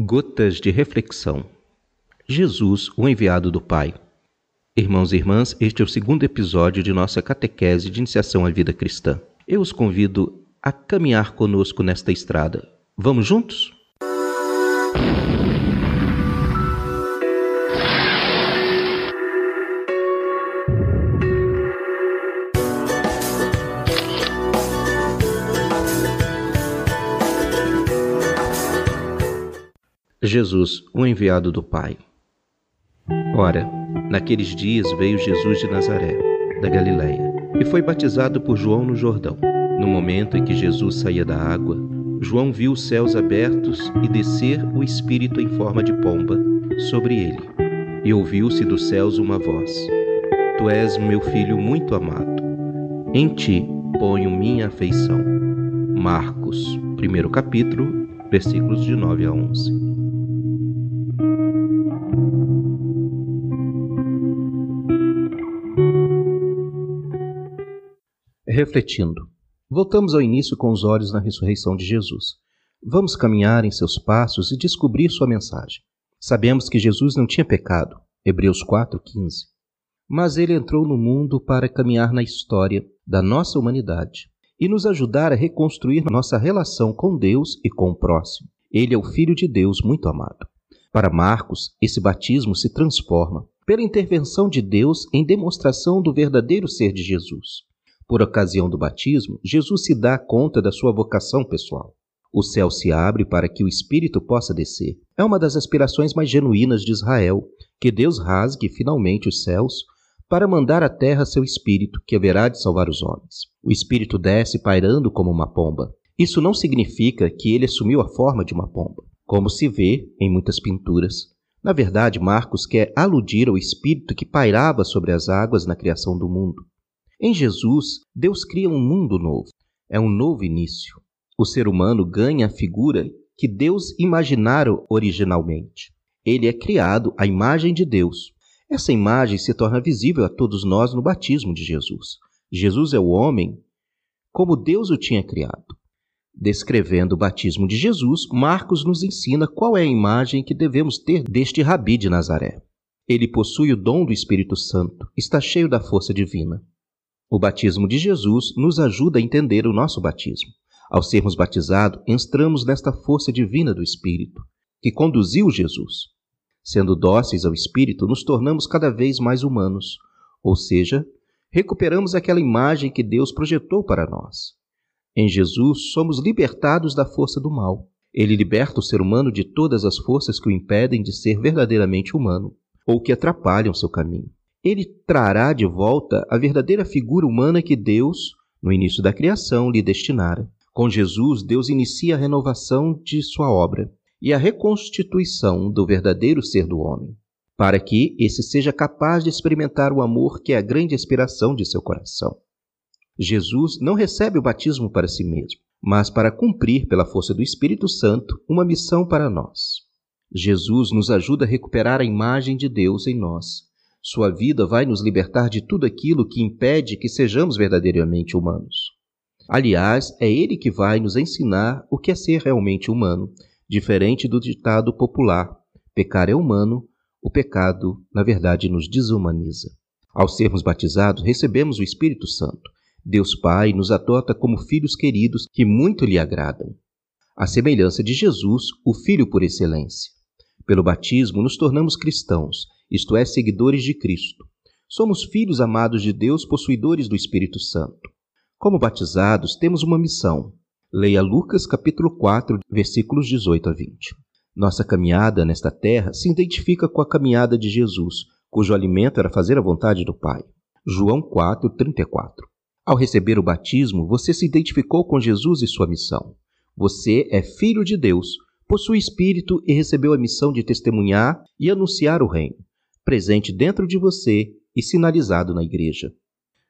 Gotas de reflexão. Jesus, o enviado do Pai. Irmãos e irmãs, este é o segundo episódio de nossa catequese de iniciação à vida cristã. Eu os convido a caminhar conosco nesta estrada. Vamos juntos? Jesus, o enviado do Pai. Ora, naqueles dias veio Jesus de Nazaré, da Galiléia, e foi batizado por João no Jordão. No momento em que Jesus saía da água, João viu os céus abertos e descer o Espírito em forma de pomba sobre ele. E ouviu-se dos céus uma voz: Tu és meu filho muito amado. Em ti ponho minha afeição. Marcos, primeiro capítulo, versículos de 9 a 11. Refletindo, voltamos ao início com os olhos na ressurreição de Jesus. Vamos caminhar em seus passos e descobrir sua mensagem. Sabemos que Jesus não tinha pecado, Hebreus 4,15. Mas ele entrou no mundo para caminhar na história da nossa humanidade e nos ajudar a reconstruir nossa relação com Deus e com o próximo. Ele é o Filho de Deus muito amado. Para Marcos, esse batismo se transforma pela intervenção de Deus em demonstração do verdadeiro ser de Jesus. Por ocasião do batismo, Jesus se dá conta da sua vocação pessoal. O céu se abre para que o Espírito possa descer. É uma das aspirações mais genuínas de Israel, que Deus rasgue finalmente os céus para mandar à terra seu Espírito, que haverá de salvar os homens. O Espírito desce pairando como uma pomba. Isso não significa que ele assumiu a forma de uma pomba, como se vê em muitas pinturas. Na verdade, Marcos quer aludir ao Espírito que pairava sobre as águas na criação do mundo. Em Jesus, Deus cria um mundo novo. É um novo início. O ser humano ganha a figura que Deus imaginara originalmente. Ele é criado à imagem de Deus. Essa imagem se torna visível a todos nós no batismo de Jesus. Jesus é o homem como Deus o tinha criado. Descrevendo o batismo de Jesus, Marcos nos ensina qual é a imagem que devemos ter deste rabi de Nazaré. Ele possui o dom do Espírito Santo, está cheio da força divina. O batismo de Jesus nos ajuda a entender o nosso batismo. Ao sermos batizados, entramos nesta força divina do Espírito, que conduziu Jesus. Sendo dóceis ao Espírito, nos tornamos cada vez mais humanos, ou seja, recuperamos aquela imagem que Deus projetou para nós. Em Jesus, somos libertados da força do mal. Ele liberta o ser humano de todas as forças que o impedem de ser verdadeiramente humano, ou que atrapalham seu caminho ele trará de volta a verdadeira figura humana que Deus, no início da criação, lhe destinara. Com Jesus, Deus inicia a renovação de sua obra e a reconstituição do verdadeiro ser do homem, para que esse seja capaz de experimentar o amor que é a grande aspiração de seu coração. Jesus não recebe o batismo para si mesmo, mas para cumprir, pela força do Espírito Santo, uma missão para nós. Jesus nos ajuda a recuperar a imagem de Deus em nós sua vida vai nos libertar de tudo aquilo que impede que sejamos verdadeiramente humanos. Aliás, é ele que vai nos ensinar o que é ser realmente humano, diferente do ditado popular: pecar é humano, o pecado, na verdade, nos desumaniza. Ao sermos batizados, recebemos o Espírito Santo. Deus Pai nos adota como filhos queridos que muito lhe agradam. A semelhança de Jesus, o Filho por excelência. Pelo batismo, nos tornamos cristãos isto é, seguidores de Cristo. Somos filhos amados de Deus, possuidores do Espírito Santo. Como batizados, temos uma missão. Leia Lucas capítulo 4, versículos 18 a 20. Nossa caminhada nesta terra se identifica com a caminhada de Jesus, cujo alimento era fazer a vontade do Pai. João 4, 34. Ao receber o batismo, você se identificou com Jesus e sua missão. Você é filho de Deus, possui espírito e recebeu a missão de testemunhar e anunciar o reino presente dentro de você e sinalizado na igreja.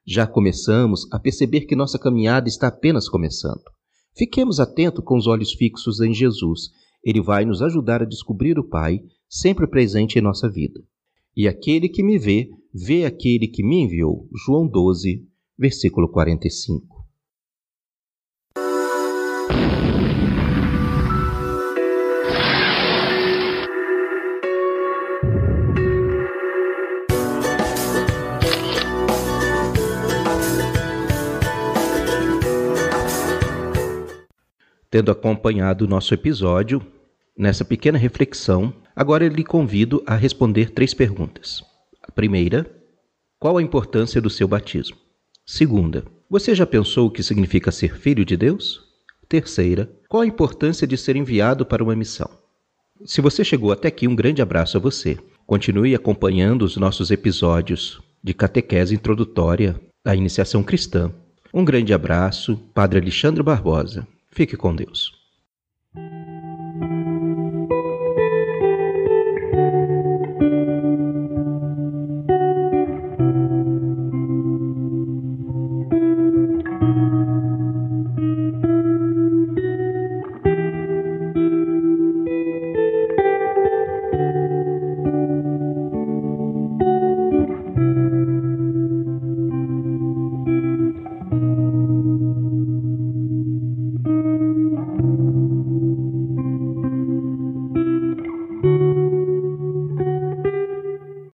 Já começamos a perceber que nossa caminhada está apenas começando. Fiquemos atentos com os olhos fixos em Jesus. Ele vai nos ajudar a descobrir o Pai, sempre presente em nossa vida. E aquele que me vê, vê aquele que me enviou. João 12, versículo 45. Tendo acompanhado o nosso episódio, nessa pequena reflexão, agora lhe convido a responder três perguntas. A primeira, qual a importância do seu batismo? Segunda, você já pensou o que significa ser filho de Deus? Terceira, qual a importância de ser enviado para uma missão? Se você chegou até aqui, um grande abraço a você. Continue acompanhando os nossos episódios de catequese introdutória à iniciação cristã. Um grande abraço, Padre Alexandre Barbosa. Fique com Deus.